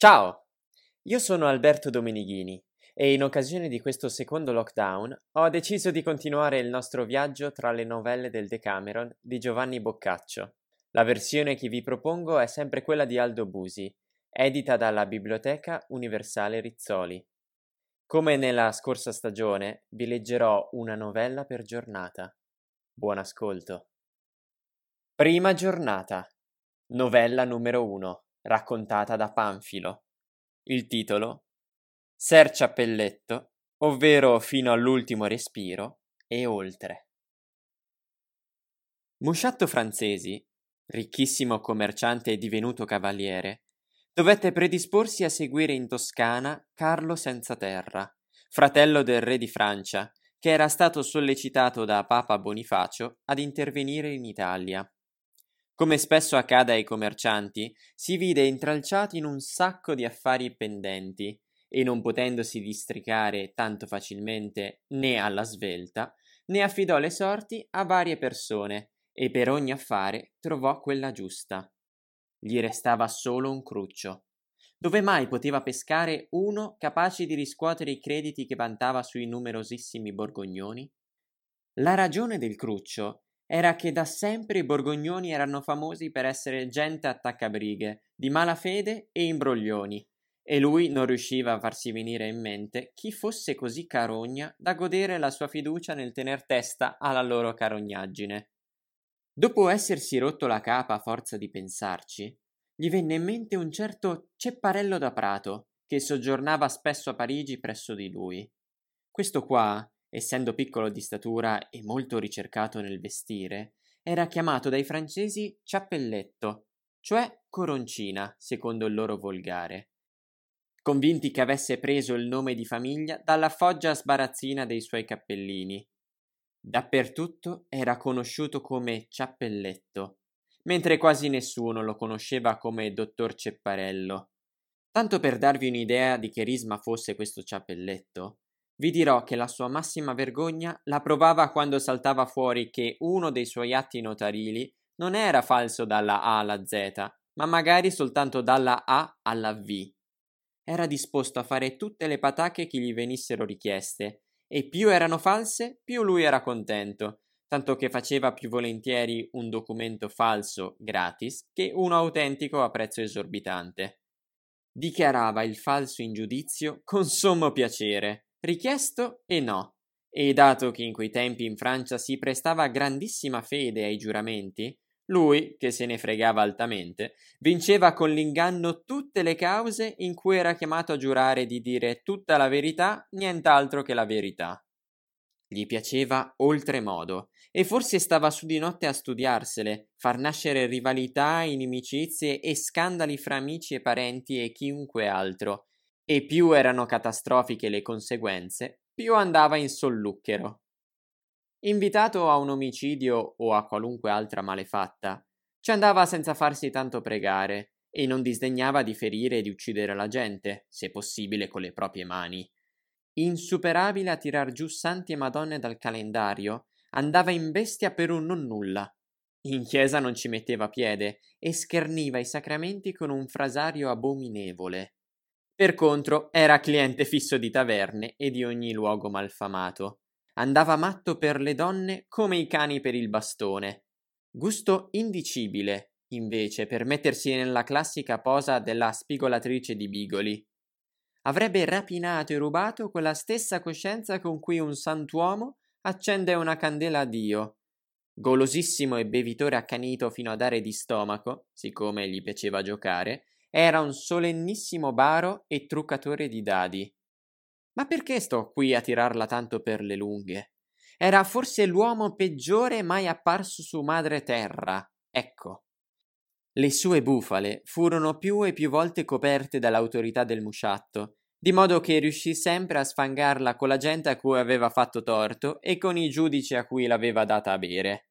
Ciao, io sono Alberto Domenighini e in occasione di questo secondo lockdown ho deciso di continuare il nostro viaggio tra le novelle del Decameron di Giovanni Boccaccio. La versione che vi propongo è sempre quella di Aldo Busi, edita dalla Biblioteca Universale Rizzoli. Come nella scorsa stagione, vi leggerò una novella per giornata. Buon ascolto. Prima giornata. Novella numero 1, raccontata da Panfilo. Il titolo Ser Ciappelletto, ovvero fino all'ultimo respiro e oltre. Musciatto Francesi, ricchissimo commerciante e divenuto cavaliere, dovette predisporsi a seguire in Toscana Carlo Senza Terra, fratello del re di Francia, che era stato sollecitato da Papa Bonifacio ad intervenire in Italia. Come spesso accade ai commercianti, si vide intralciato in un sacco di affari pendenti e non potendosi districare tanto facilmente né alla svelta, ne affidò le sorti a varie persone e per ogni affare trovò quella giusta. Gli restava solo un cruccio. Dove mai poteva pescare uno capace di riscuotere i crediti che vantava sui numerosissimi borgognoni? La ragione del cruccio era che da sempre i borgognoni erano famosi per essere gente attaccabrighe, di mala fede e imbroglioni, e lui non riusciva a farsi venire in mente chi fosse così carogna da godere la sua fiducia nel tener testa alla loro carognaggine. Dopo essersi rotto la capa a forza di pensarci, gli venne in mente un certo Cepparello da Prato, che soggiornava spesso a Parigi presso di lui. Questo qua, essendo piccolo di statura e molto ricercato nel vestire, era chiamato dai francesi Ciappelletto, cioè coroncina, secondo il loro volgare. Convinti che avesse preso il nome di famiglia dalla foggia sbarazzina dei suoi cappellini, Dappertutto era conosciuto come Ciappelletto, mentre quasi nessuno lo conosceva come dottor Cepparello. Tanto per darvi un'idea di che risma fosse questo Ciappelletto, vi dirò che la sua massima vergogna la provava quando saltava fuori che uno dei suoi atti notarili non era falso dalla A alla Z, ma magari soltanto dalla A alla V. Era disposto a fare tutte le patacche che gli venissero richieste, e più erano false, più lui era contento, tanto che faceva più volentieri un documento falso gratis che uno autentico a prezzo esorbitante. Dichiarava il falso in giudizio con sommo piacere, richiesto e no, e dato che in quei tempi in Francia si prestava grandissima fede ai giuramenti, lui, che se ne fregava altamente, vinceva con l'inganno tutte le cause in cui era chiamato a giurare di dire tutta la verità, nient'altro che la verità. Gli piaceva oltremodo, e forse stava su di notte a studiarsele, far nascere rivalità, inimicizie e scandali fra amici e parenti e chiunque altro, e più erano catastrofiche le conseguenze, più andava in solluchero. Invitato a un omicidio o a qualunque altra malefatta, ci andava senza farsi tanto pregare e non disdegnava di ferire e di uccidere la gente, se possibile con le proprie mani. Insuperabile a tirar giù santi e madonne dal calendario, andava in bestia per un nonnulla. In chiesa non ci metteva piede e scherniva i sacramenti con un frasario abominevole. Per contro era cliente fisso di taverne e di ogni luogo malfamato andava matto per le donne come i cani per il bastone. Gusto indicibile, invece, per mettersi nella classica posa della spigolatrice di bigoli. Avrebbe rapinato e rubato quella stessa coscienza con cui un santuomo accende una candela a Dio. Golosissimo e bevitore accanito fino a dare di stomaco, siccome gli piaceva giocare, era un solennissimo baro e truccatore di dadi. Ma perché sto qui a tirarla tanto per le lunghe? Era forse l'uomo peggiore mai apparso su madre terra. Ecco. Le sue bufale furono più e più volte coperte dall'autorità del musciatto, di modo che riuscì sempre a sfangarla con la gente a cui aveva fatto torto e con i giudici a cui l'aveva data a bere.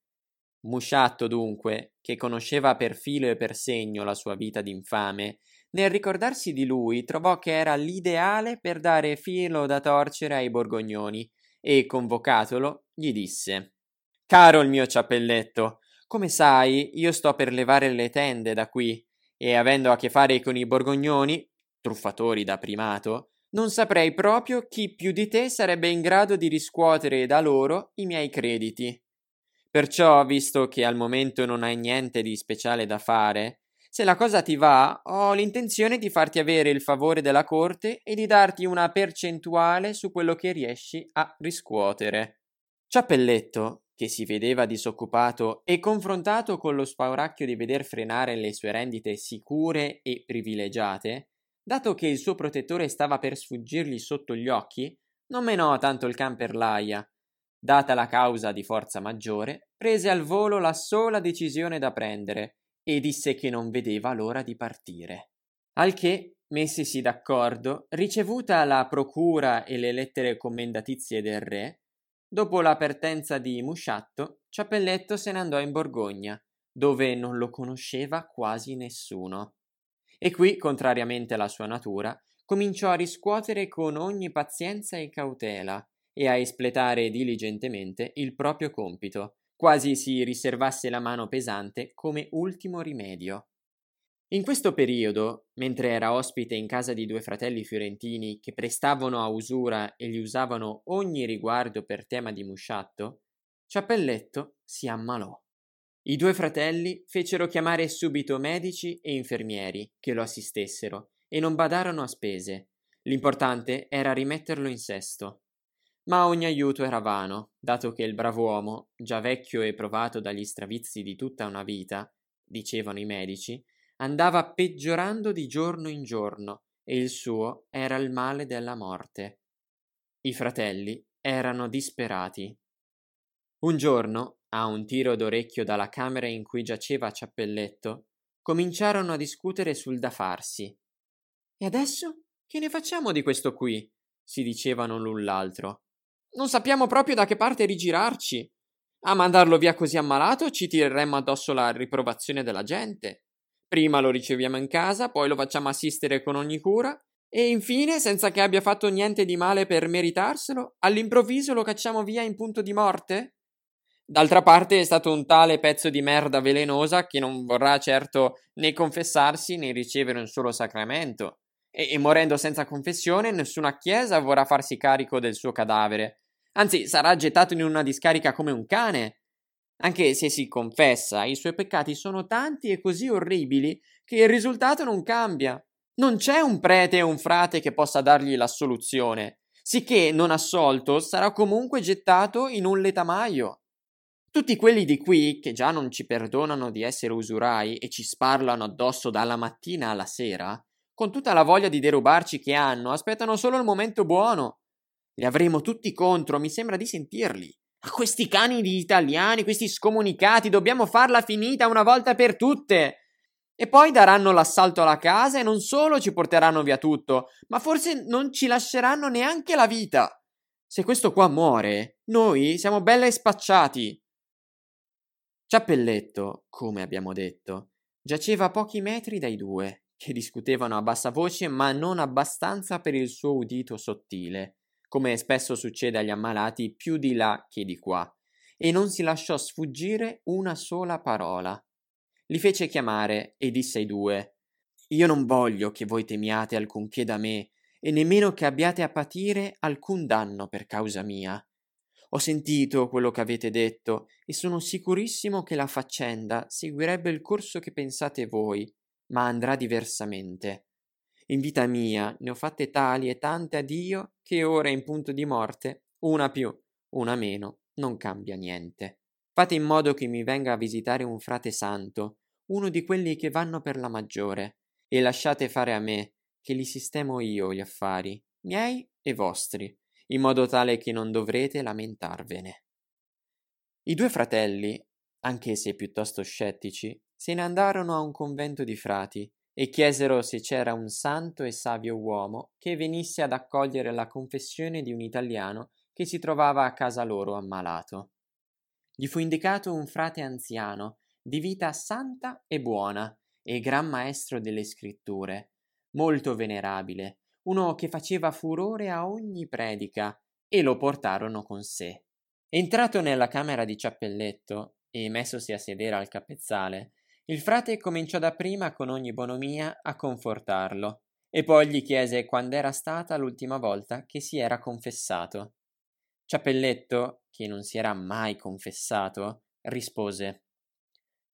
Musciatto, dunque, che conosceva per filo e per segno la sua vita d'infame, nel ricordarsi di lui trovò che era l'ideale per dare filo da torcere ai borgognoni e, convocatolo, gli disse Caro il mio ciappelletto, come sai, io sto per levare le tende da qui e avendo a che fare con i borgognoni, truffatori da primato, non saprei proprio chi più di te sarebbe in grado di riscuotere da loro i miei crediti. Perciò, visto che al momento non hai niente di speciale da fare, se la cosa ti va, ho l'intenzione di farti avere il favore della corte e di darti una percentuale su quello che riesci a riscuotere. Ciappelletto, che si vedeva disoccupato e confrontato con lo spauracchio di veder frenare le sue rendite sicure e privilegiate, dato che il suo protettore stava per sfuggirgli sotto gli occhi, non menò tanto il can per l'aia. Data la causa di forza maggiore, prese al volo la sola decisione da prendere e disse che non vedeva l'ora di partire. Al che, messisi d'accordo, ricevuta la procura e le lettere commendatizie del re, dopo la partenza di Musciatto, Ciappelletto se ne andò in Borgogna, dove non lo conosceva quasi nessuno. E qui, contrariamente alla sua natura, cominciò a riscuotere con ogni pazienza e cautela e a espletare diligentemente il proprio compito, quasi si riservasse la mano pesante come ultimo rimedio. In questo periodo, mentre era ospite in casa di due fratelli fiorentini che prestavano a usura e gli usavano ogni riguardo per tema di musciatto, Ciappelletto si ammalò. I due fratelli fecero chiamare subito medici e infermieri che lo assistessero e non badarono a spese. L'importante era rimetterlo in sesto ma ogni aiuto era vano, dato che il brav'uomo, già vecchio e provato dagli stravizi di tutta una vita, dicevano i medici, andava peggiorando di giorno in giorno e il suo era il male della morte. I fratelli erano disperati. Un giorno, a un tiro d'orecchio dalla camera in cui giaceva Ciappelletto, cominciarono a discutere sul da farsi. E adesso? Che ne facciamo di questo qui? si dicevano l'un l'altro. Non sappiamo proprio da che parte rigirarci. A mandarlo via così ammalato ci tireremmo addosso la riprovazione della gente. Prima lo riceviamo in casa, poi lo facciamo assistere con ogni cura, e infine, senza che abbia fatto niente di male per meritarselo, all'improvviso lo cacciamo via in punto di morte? D'altra parte è stato un tale pezzo di merda velenosa che non vorrà certo né confessarsi né ricevere un solo sacramento. E, e morendo senza confessione, nessuna chiesa vorrà farsi carico del suo cadavere, Anzi, sarà gettato in una discarica come un cane. Anche se si confessa, i suoi peccati sono tanti e così orribili che il risultato non cambia. Non c'è un prete o un frate che possa dargli l'assoluzione, sicché, non assolto, sarà comunque gettato in un letamaio. Tutti quelli di qui, che già non ci perdonano di essere usurai e ci sparlano addosso dalla mattina alla sera, con tutta la voglia di derubarci che hanno, aspettano solo il momento buono. Li avremo tutti contro, mi sembra di sentirli. A questi cani di italiani, questi scomunicati, dobbiamo farla finita una volta per tutte. E poi daranno l'assalto alla casa e non solo ci porteranno via tutto, ma forse non ci lasceranno neanche la vita. Se questo qua muore, noi siamo belle spacciati. Ciappelletto, come abbiamo detto, giaceva a pochi metri dai due, che discutevano a bassa voce ma non abbastanza per il suo udito sottile come spesso succede agli ammalati, più di là che di qua, e non si lasciò sfuggire una sola parola. Li fece chiamare e disse ai due Io non voglio che voi temiate alcunché da me, e nemmeno che abbiate a patire alcun danno per causa mia. Ho sentito quello che avete detto e sono sicurissimo che la faccenda seguirebbe il corso che pensate voi, ma andrà diversamente. In vita mia ne ho fatte tali e tante a Dio che ora in punto di morte, una più, una meno, non cambia niente. Fate in modo che mi venga a visitare un frate santo, uno di quelli che vanno per la maggiore, e lasciate fare a me, che li sistemo io gli affari, miei e vostri, in modo tale che non dovrete lamentarvene. I due fratelli, anche se piuttosto scettici, se ne andarono a un convento di frati e chiesero se c'era un santo e savio uomo che venisse ad accogliere la confessione di un italiano che si trovava a casa loro ammalato. Gli fu indicato un frate anziano, di vita santa e buona, e gran maestro delle scritture, molto venerabile, uno che faceva furore a ogni predica, e lo portarono con sé. Entrato nella camera di Ciappelletto e messosi a sedere al capezzale, il frate cominciò dapprima con ogni bonomia a confortarlo, e poi gli chiese quando era stata l'ultima volta che si era confessato. Ciappelletto, che non si era mai confessato, rispose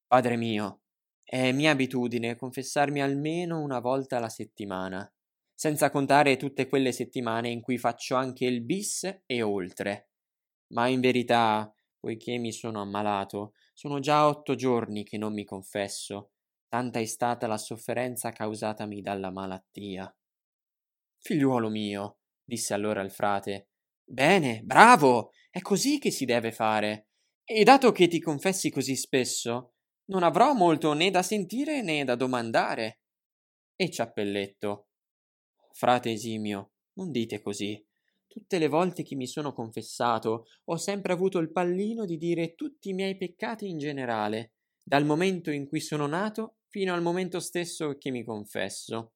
Padre mio, è mia abitudine confessarmi almeno una volta alla settimana, senza contare tutte quelle settimane in cui faccio anche il bis e oltre. Ma in verità, poiché mi sono ammalato, sono già otto giorni che non mi confesso, tanta è stata la sofferenza causatami dalla malattia. Figliuolo mio, disse allora il frate, bene, bravo, è così che si deve fare. E dato che ti confessi così spesso, non avrò molto né da sentire né da domandare. E Ciappelletto. Frate esimio, non dite così. Tutte le volte che mi sono confessato, ho sempre avuto il pallino di dire tutti i miei peccati in generale, dal momento in cui sono nato fino al momento stesso che mi confesso.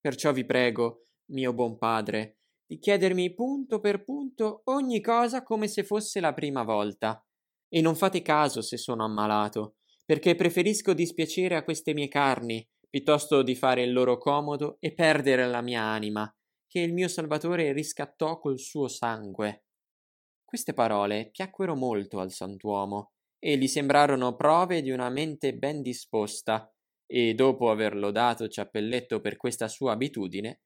Perciò vi prego, mio buon padre, di chiedermi punto per punto ogni cosa come se fosse la prima volta. E non fate caso se sono ammalato, perché preferisco dispiacere a queste mie carni, piuttosto di fare il loro comodo e perdere la mia anima, che il mio Salvatore riscattò col suo sangue. Queste parole piacquero molto al santuomo e gli sembrarono prove di una mente ben disposta, e dopo aver lodato Ciappelletto per questa sua abitudine,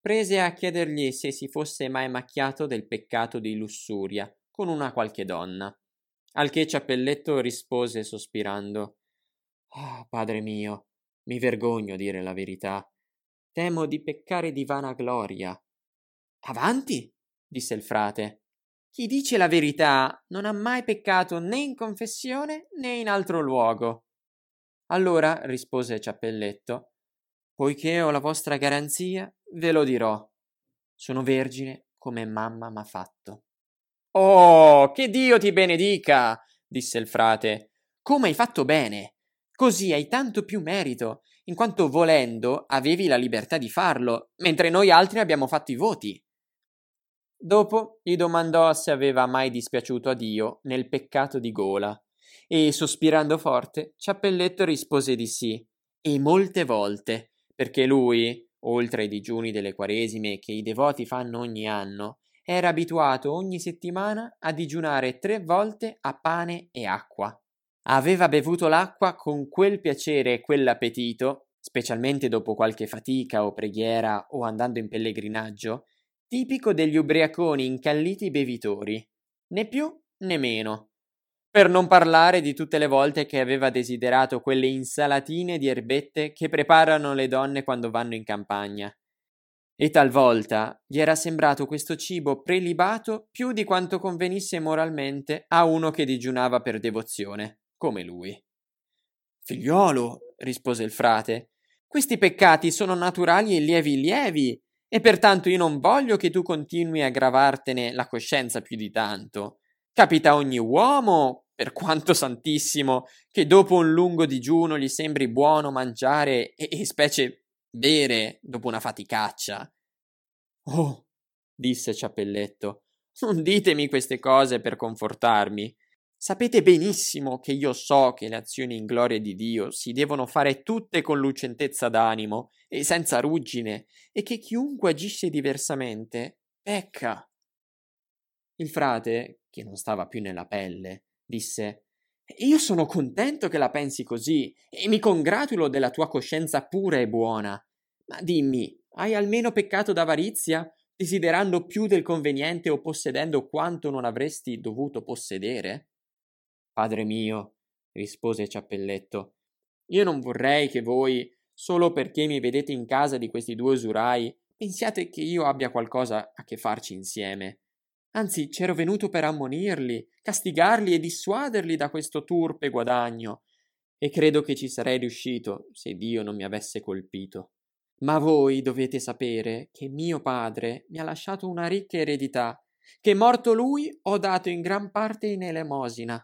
prese a chiedergli se si fosse mai macchiato del peccato di lussuria con una qualche donna. Al che Ciappelletto rispose sospirando Oh, padre mio, mi vergogno dire la verità. Temo di peccare di vana gloria. Avanti, disse il frate. Chi dice la verità non ha mai peccato né in confessione né in altro luogo. Allora, rispose Ciappelletto, poiché ho la vostra garanzia, ve lo dirò. Sono vergine come mamma m'ha fatto. Oh, che Dio ti benedica, disse il frate. Come hai fatto bene? Così hai tanto più merito, in quanto volendo avevi la libertà di farlo, mentre noi altri abbiamo fatto i voti. Dopo gli domandò se aveva mai dispiaciuto a Dio nel peccato di gola, e sospirando forte, Ciappelletto rispose di sì, e molte volte, perché lui, oltre ai digiuni delle quaresime che i devoti fanno ogni anno, era abituato ogni settimana a digiunare tre volte a pane e acqua. Aveva bevuto l'acqua con quel piacere e quell'appetito, specialmente dopo qualche fatica o preghiera o andando in pellegrinaggio, tipico degli ubriaconi incalliti bevitori, né più né meno. Per non parlare di tutte le volte che aveva desiderato quelle insalatine di erbette che preparano le donne quando vanno in campagna. E talvolta gli era sembrato questo cibo prelibato più di quanto convenisse moralmente a uno che digiunava per devozione, come lui. Figliuolo, rispose il frate, questi peccati sono naturali e lievi lievi, e pertanto io non voglio che tu continui a gravartene la coscienza più di tanto. Capita a ogni uomo, per quanto santissimo, che dopo un lungo digiuno gli sembri buono mangiare e, e specie bere dopo una faticaccia. Oh, disse Ciappelletto, non ditemi queste cose per confortarmi. Sapete benissimo che io so che le azioni in gloria di Dio si devono fare tutte con lucentezza d'animo e senza ruggine, e che chiunque agisce diversamente pecca. Il frate, che non stava più nella pelle, disse io sono contento che la pensi così e mi congratulo della tua coscienza pura e buona. Ma dimmi, hai almeno peccato d'avarizia, desiderando più del conveniente o possedendo quanto non avresti dovuto possedere? Padre mio, rispose Ciappelletto, io non vorrei che voi, solo perché mi vedete in casa di questi due usurai, pensiate che io abbia qualcosa a che farci insieme. Anzi, c'ero venuto per ammonirli, castigarli e dissuaderli da questo turpe guadagno, e credo che ci sarei riuscito se Dio non mi avesse colpito. Ma voi dovete sapere che mio padre mi ha lasciato una ricca eredità, che morto lui ho dato in gran parte in elemosina.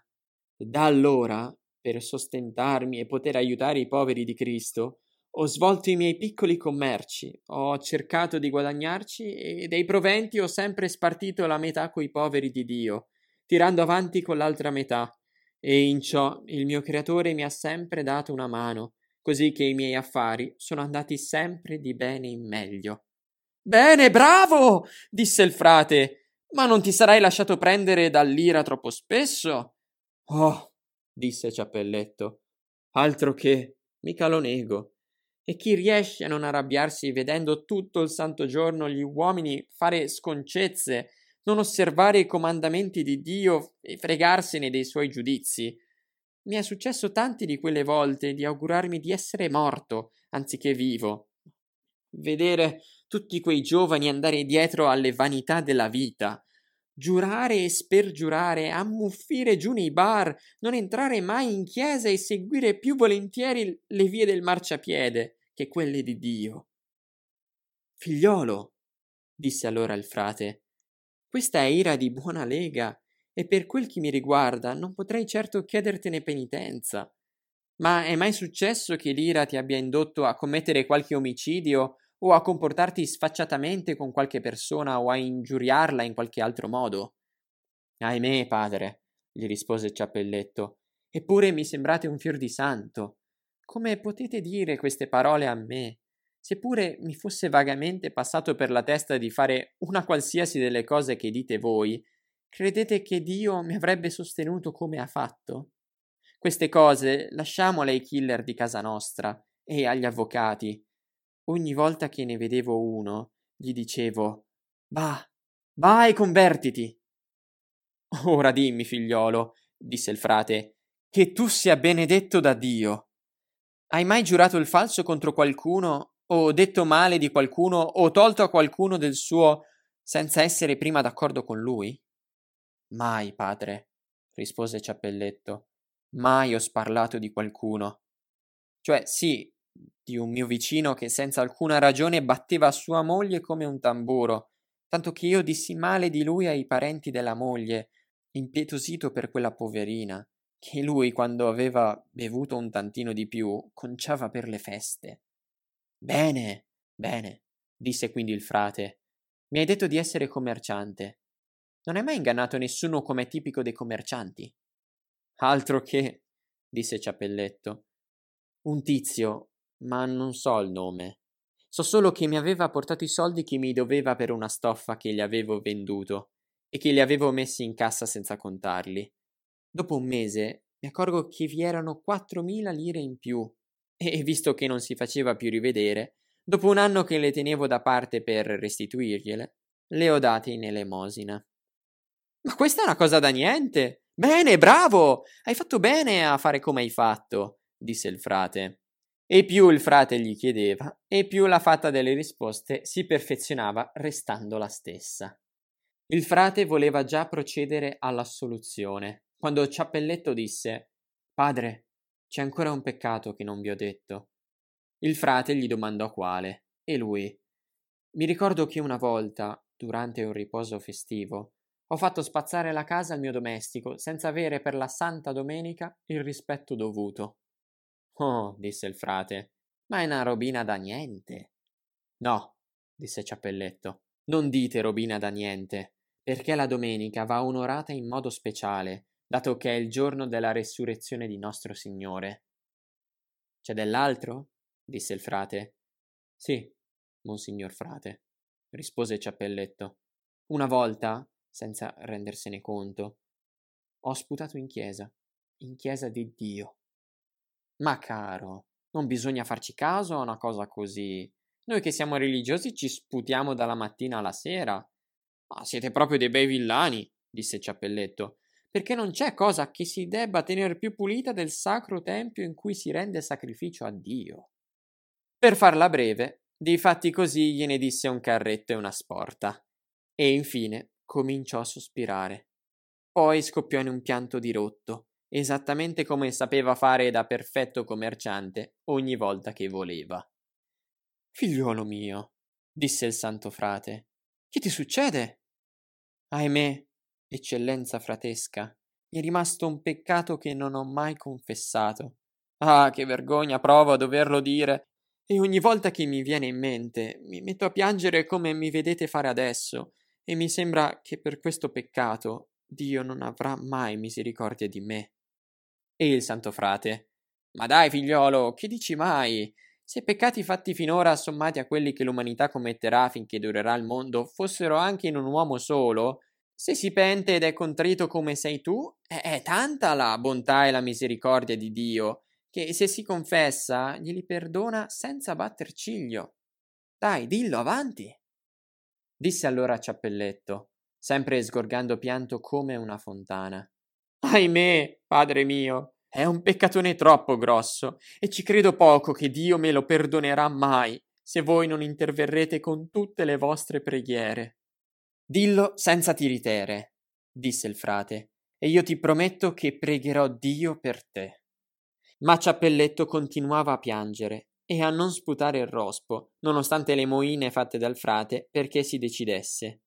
Da allora, per sostentarmi e poter aiutare i poveri di Cristo, ho svolto i miei piccoli commerci, ho cercato di guadagnarci e dei proventi ho sempre spartito la metà coi poveri di Dio, tirando avanti con l'altra metà. E in ciò il mio creatore mi ha sempre dato una mano, così che i miei affari sono andati sempre di bene in meglio. Bene, bravo! disse il frate. Ma non ti sarai lasciato prendere dall'ira troppo spesso? Oh, disse Ciappelletto. Altro che, mica lo nego. E chi riesce a non arrabbiarsi vedendo tutto il santo giorno gli uomini fare sconcezze, non osservare i comandamenti di Dio e fregarsene dei suoi giudizi? Mi è successo tanti di quelle volte di augurarmi di essere morto anziché vivo. Vedere tutti quei giovani andare dietro alle vanità della vita, giurare e spergiurare, ammuffire giù nei bar, non entrare mai in chiesa e seguire più volentieri le vie del marciapiede che quelle di Dio. Figliolo, disse allora il frate, questa è ira di buona lega, e per quel che mi riguarda non potrei certo chiedertene penitenza. Ma è mai successo che l'ira ti abbia indotto a commettere qualche omicidio o a comportarti sfacciatamente con qualche persona o a ingiuriarla in qualche altro modo. Ahimè, padre, gli rispose Ciappelletto, eppure mi sembrate un fior di santo. Come potete dire queste parole a me? Seppure mi fosse vagamente passato per la testa di fare una qualsiasi delle cose che dite voi, credete che Dio mi avrebbe sostenuto come ha fatto? Queste cose lasciamole ai killer di casa nostra e agli avvocati, Ogni volta che ne vedevo uno, gli dicevo Va, va e convertiti. Ora dimmi, figliolo, disse il frate, che tu sia benedetto da Dio. Hai mai giurato il falso contro qualcuno, o detto male di qualcuno, o tolto a qualcuno del suo senza essere prima d'accordo con lui? Mai, padre, rispose Ciappelletto. Mai ho sparlato di qualcuno. Cioè, sì, di un mio vicino che senza alcuna ragione batteva sua moglie come un tamburo, tanto che io dissi male di lui ai parenti della moglie, impietosito per quella poverina, che lui, quando aveva bevuto un tantino di più, conciava per le feste. Bene, bene, disse quindi il frate. Mi hai detto di essere commerciante. Non hai mai ingannato nessuno come tipico dei commercianti? Altro che, disse Ciappelletto. Un tizio, ma non so il nome. So solo che mi aveva portato i soldi che mi doveva per una stoffa che gli avevo venduto e che li avevo messi in cassa senza contarli. Dopo un mese mi accorgo che vi erano 4.000 lire in più e, visto che non si faceva più rivedere, dopo un anno che le tenevo da parte per restituirgliele, le ho date in elemosina. Ma questa è una cosa da niente. Bene, bravo! Hai fatto bene a fare come hai fatto, disse il frate. E più il frate gli chiedeva, e più la fatta delle risposte si perfezionava restando la stessa. Il frate voleva già procedere all'assoluzione, quando Ciappelletto disse Padre, c'è ancora un peccato che non vi ho detto. Il frate gli domandò quale, e lui Mi ricordo che una volta, durante un riposo festivo, ho fatto spazzare la casa al mio domestico senza avere per la Santa Domenica il rispetto dovuto. Oh, disse il frate, ma è una robina da niente. No, disse Ciappelletto, non dite robina da niente, perché la domenica va onorata in modo speciale, dato che è il giorno della resurrezione di nostro Signore. C'è dell'altro? disse il frate. Sì, monsignor frate, rispose Ciappelletto. Una volta, senza rendersene conto, ho sputato in chiesa, in chiesa di Dio. Ma caro, non bisogna farci caso a una cosa così. Noi che siamo religiosi ci sputiamo dalla mattina alla sera. Ma siete proprio dei bei villani, disse Ciappelletto, perché non c'è cosa che si debba tenere più pulita del sacro tempio in cui si rende sacrificio a Dio. Per farla breve, di fatti così gliene disse un carretto e una sporta. E infine cominciò a sospirare. Poi scoppiò in un pianto dirotto esattamente come sapeva fare da perfetto commerciante ogni volta che voleva. Figliuolo mio, disse il santo frate, che ti succede? Ahimè, eccellenza fratesca, è rimasto un peccato che non ho mai confessato. Ah, che vergogna provo a doverlo dire. E ogni volta che mi viene in mente, mi metto a piangere come mi vedete fare adesso, e mi sembra che per questo peccato Dio non avrà mai misericordia di me. E il santo frate? Ma dai, figliolo, che dici mai? Se peccati fatti finora, sommati a quelli che l'umanità commetterà finché durerà il mondo, fossero anche in un uomo solo, se si pente ed è contrito come sei tu, è tanta la bontà e la misericordia di Dio, che se si confessa, glieli perdona senza batter ciglio. Dai, dillo avanti. Disse allora Ciappelletto, sempre sgorgando pianto come una fontana. Ahimè, padre mio, è un peccatone troppo grosso, e ci credo poco che Dio me lo perdonerà mai, se voi non interverrete con tutte le vostre preghiere. Dillo senza tiritere, disse il frate, e io ti prometto che pregherò Dio per te. Ma Ciappelletto continuava a piangere e a non sputare il rospo, nonostante le moine fatte dal frate perché si decidesse.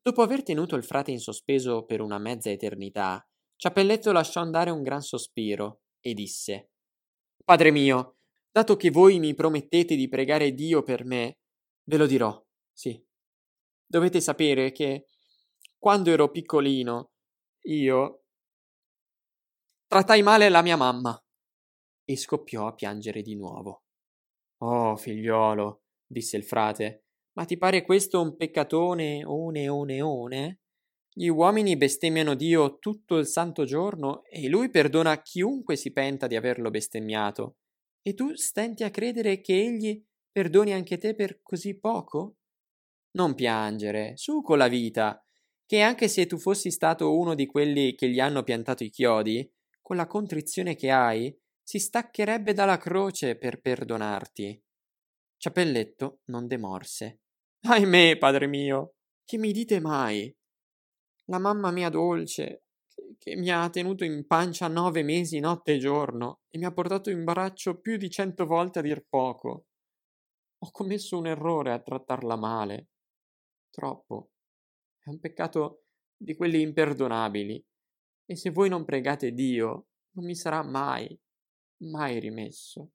Dopo aver tenuto il frate in sospeso per una mezza eternità, Ciappelletto lasciò andare un gran sospiro e disse Padre mio, dato che voi mi promettete di pregare Dio per me, ve lo dirò, sì. Dovete sapere che quando ero piccolino io trattai male la mia mamma e scoppiò a piangere di nuovo. Oh, figliolo, disse il frate, ma ti pare questo un peccatone one one one? Gli uomini bestemmiano Dio tutto il santo giorno e lui perdona chiunque si penta di averlo bestemmiato. E tu stenti a credere che egli perdoni anche te per così poco? Non piangere, su con la vita, che anche se tu fossi stato uno di quelli che gli hanno piantato i chiodi, con la contrizione che hai, si staccherebbe dalla croce per perdonarti. Ciappelletto non demorse. Ahimè, padre mio, che mi dite mai? La mamma mia dolce, che mi ha tenuto in pancia nove mesi notte e giorno e mi ha portato in braccio più di cento volte a dir poco. Ho commesso un errore a trattarla male. Troppo. È un peccato di quelli imperdonabili. E se voi non pregate Dio, non mi sarà mai, mai rimesso.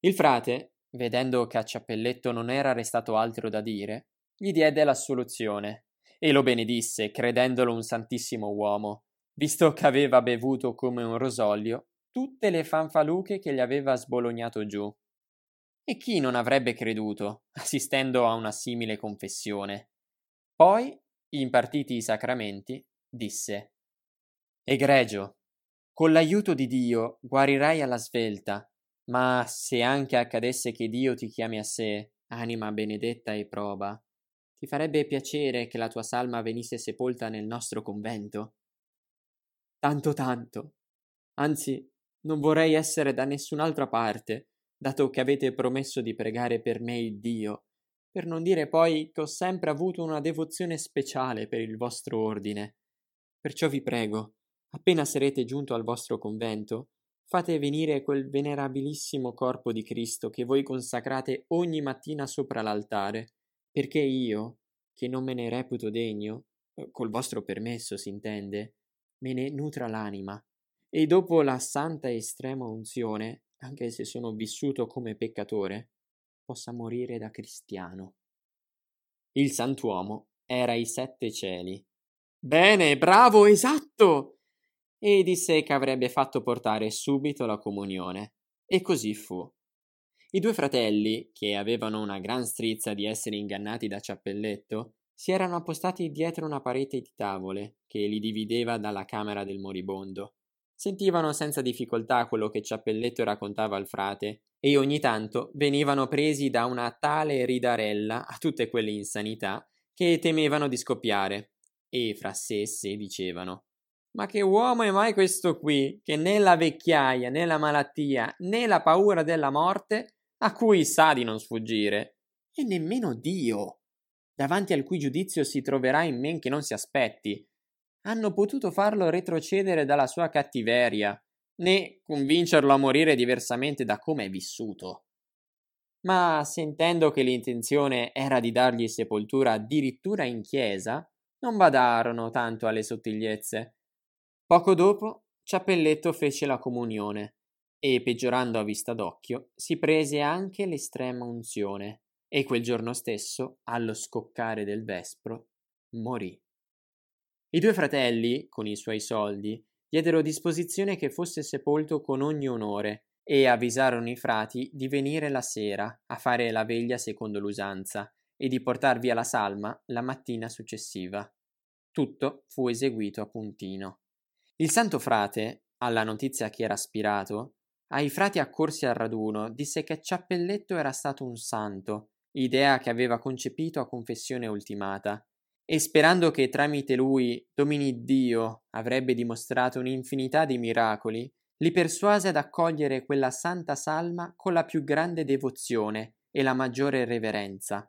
Il frate, vedendo che a Ciappelletto non era restato altro da dire, gli diede l'assoluzione e lo benedisse, credendolo un santissimo uomo, visto che aveva bevuto come un rosolio tutte le fanfaluche che gli aveva sbolognato giù. E chi non avrebbe creduto, assistendo a una simile confessione? Poi, impartiti i sacramenti, disse Egregio, con l'aiuto di Dio guarirai alla svelta, ma se anche accadesse che Dio ti chiami a sé, anima benedetta e proba, ti farebbe piacere che la tua salma venisse sepolta nel nostro convento? Tanto tanto. Anzi, non vorrei essere da nessun'altra parte, dato che avete promesso di pregare per me il Dio, per non dire poi che ho sempre avuto una devozione speciale per il vostro ordine. Perciò vi prego, appena sarete giunto al vostro convento, fate venire quel venerabilissimo corpo di Cristo che voi consacrate ogni mattina sopra l'altare, perché io, che non me ne reputo degno, eh, col vostro permesso si intende, me ne nutra l'anima, e dopo la santa e estrema unzione, anche se sono vissuto come peccatore, possa morire da cristiano. Il santuomo era ai sette cieli. Bene, bravo, esatto! E disse che avrebbe fatto portare subito la comunione. E così fu. I due fratelli, che avevano una gran strizza di essere ingannati da Ciappelletto, si erano appostati dietro una parete di tavole che li divideva dalla camera del moribondo. Sentivano senza difficoltà quello che Ciappelletto raccontava al frate e ogni tanto venivano presi da una tale ridarella a tutte quelle insanità che temevano di scoppiare e fra sé e sé dicevano ma che uomo è mai questo qui che né la vecchiaia né la malattia né la paura della morte a cui sa di non sfuggire, e nemmeno Dio, davanti al cui giudizio si troverà in men che non si aspetti, hanno potuto farlo retrocedere dalla sua cattiveria, né convincerlo a morire diversamente da come è vissuto. Ma sentendo che l'intenzione era di dargli sepoltura addirittura in chiesa, non badarono tanto alle sottigliezze. Poco dopo, Ciappelletto fece la comunione e, peggiorando a vista d'occhio, si prese anche l'estrema unzione e quel giorno stesso, allo scoccare del vespro, morì. I due fratelli, con i suoi soldi, diedero disposizione che fosse sepolto con ogni onore e avvisarono i frati di venire la sera a fare la veglia secondo l'usanza e di portar via la salma la mattina successiva. Tutto fu eseguito a puntino. Il santo frate, alla notizia che era aspirato, ai frati accorsi al raduno disse che Ciappelletto era stato un santo, idea che aveva concepito a confessione ultimata, e sperando che tramite lui Dominiddio avrebbe dimostrato un'infinità di miracoli, li persuase ad accogliere quella santa salma con la più grande devozione e la maggiore reverenza.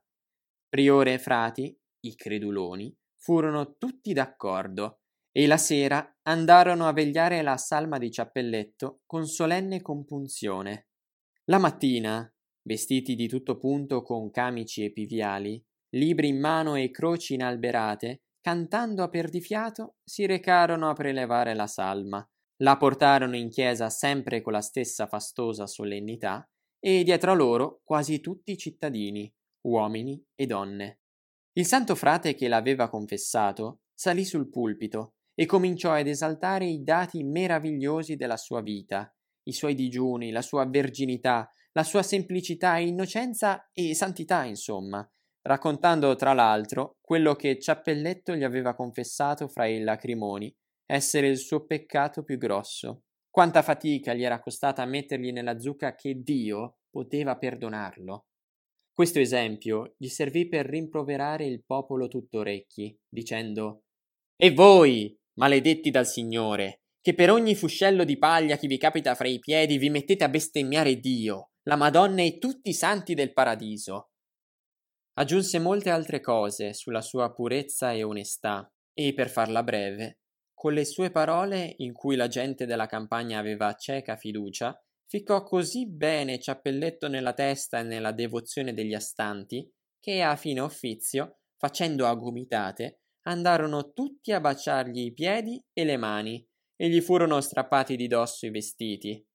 Priore e frati, i creduloni, furono tutti d'accordo e la sera andarono a vegliare la salma di Ciappelletto con solenne compunzione. La mattina, vestiti di tutto punto con camici e piviali, libri in mano e croci inalberate, cantando a perdifiato, si recarono a prelevare la salma, la portarono in chiesa sempre con la stessa fastosa solennità, e dietro a loro quasi tutti i cittadini, uomini e donne. Il santo frate che l'aveva confessato salì sul pulpito e cominciò ad esaltare i dati meravigliosi della sua vita, i suoi digiuni, la sua verginità, la sua semplicità innocenza e santità, insomma, raccontando tra l'altro quello che Ciappelletto gli aveva confessato fra i lacrimoni essere il suo peccato più grosso. Quanta fatica gli era costata mettergli nella zucca che Dio poteva perdonarlo. Questo esempio gli servì per rimproverare il popolo tutto orecchi, dicendo E voi, maledetti dal Signore, che per ogni fuscello di paglia che vi capita fra i piedi vi mettete a bestemmiare Dio, la Madonna e tutti i santi del paradiso. Aggiunse molte altre cose sulla sua purezza e onestà, e per farla breve, con le sue parole, in cui la gente della campagna aveva cieca fiducia, ficcò così bene Ciappelletto nella testa e nella devozione degli astanti, che a fine uffizio, facendo a gomitate, andarono tutti a baciargli i piedi e le mani, e gli furono strappati di dosso i vestiti.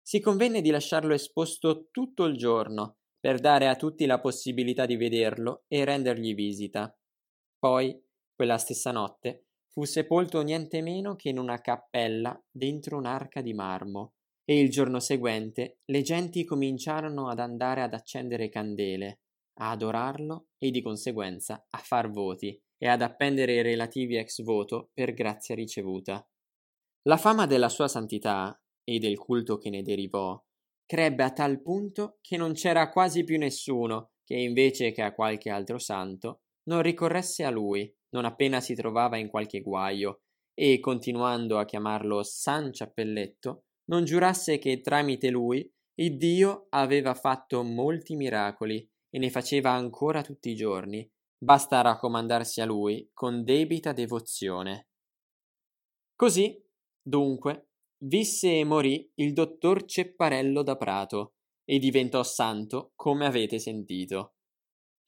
Si convenne di lasciarlo esposto tutto il giorno, per dare a tutti la possibilità di vederlo e rendergli visita. Poi, quella stessa notte, fu sepolto niente meno che in una cappella dentro un'arca di marmo, e il giorno seguente le genti cominciarono ad andare ad accendere candele, a adorarlo e di conseguenza a far voti e ad appendere i relativi ex voto per grazia ricevuta. La fama della sua santità e del culto che ne derivò crebbe a tal punto che non c'era quasi più nessuno che invece che a qualche altro santo non ricorresse a lui non appena si trovava in qualche guaio e continuando a chiamarlo San Ciappelletto non giurasse che tramite lui il Dio aveva fatto molti miracoli e ne faceva ancora tutti i giorni. Basta raccomandarsi a lui con debita devozione. Così, dunque, visse e morì il dottor Cepparello da Prato e diventò santo, come avete sentito.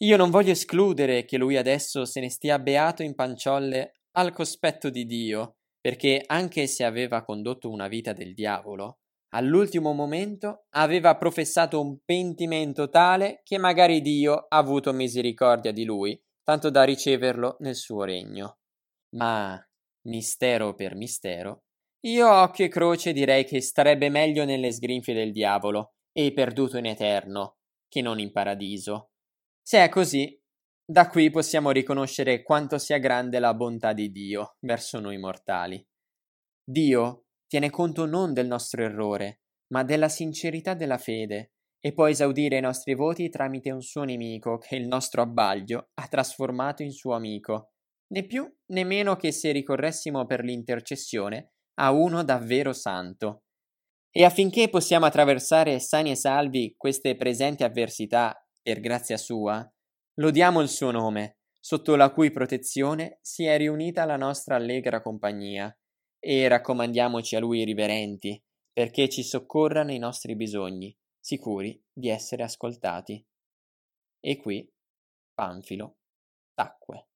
Io non voglio escludere che lui adesso se ne stia beato in panciolle al cospetto di Dio perché anche se aveva condotto una vita del diavolo, all'ultimo momento aveva professato un pentimento tale che magari Dio ha avuto misericordia di lui, tanto da riceverlo nel suo regno. Ma, mistero per mistero, io occhio e croce direi che starebbe meglio nelle sgrinfie del diavolo e perduto in eterno, che non in paradiso. Se è così, da qui possiamo riconoscere quanto sia grande la bontà di Dio verso noi mortali. Dio tiene conto non del nostro errore, ma della sincerità della fede, e può esaudire i nostri voti tramite un suo nemico che il nostro abbaglio ha trasformato in suo amico, né più né meno che se ricorressimo per l'intercessione a uno davvero santo. E affinché possiamo attraversare sani e salvi queste presenti avversità, per grazia sua, Lodiamo il suo nome, sotto la cui protezione si è riunita la nostra allegra compagnia, e raccomandiamoci a lui riverenti, perché ci soccorra nei nostri bisogni, sicuri di essere ascoltati. E qui Panfilo tacque.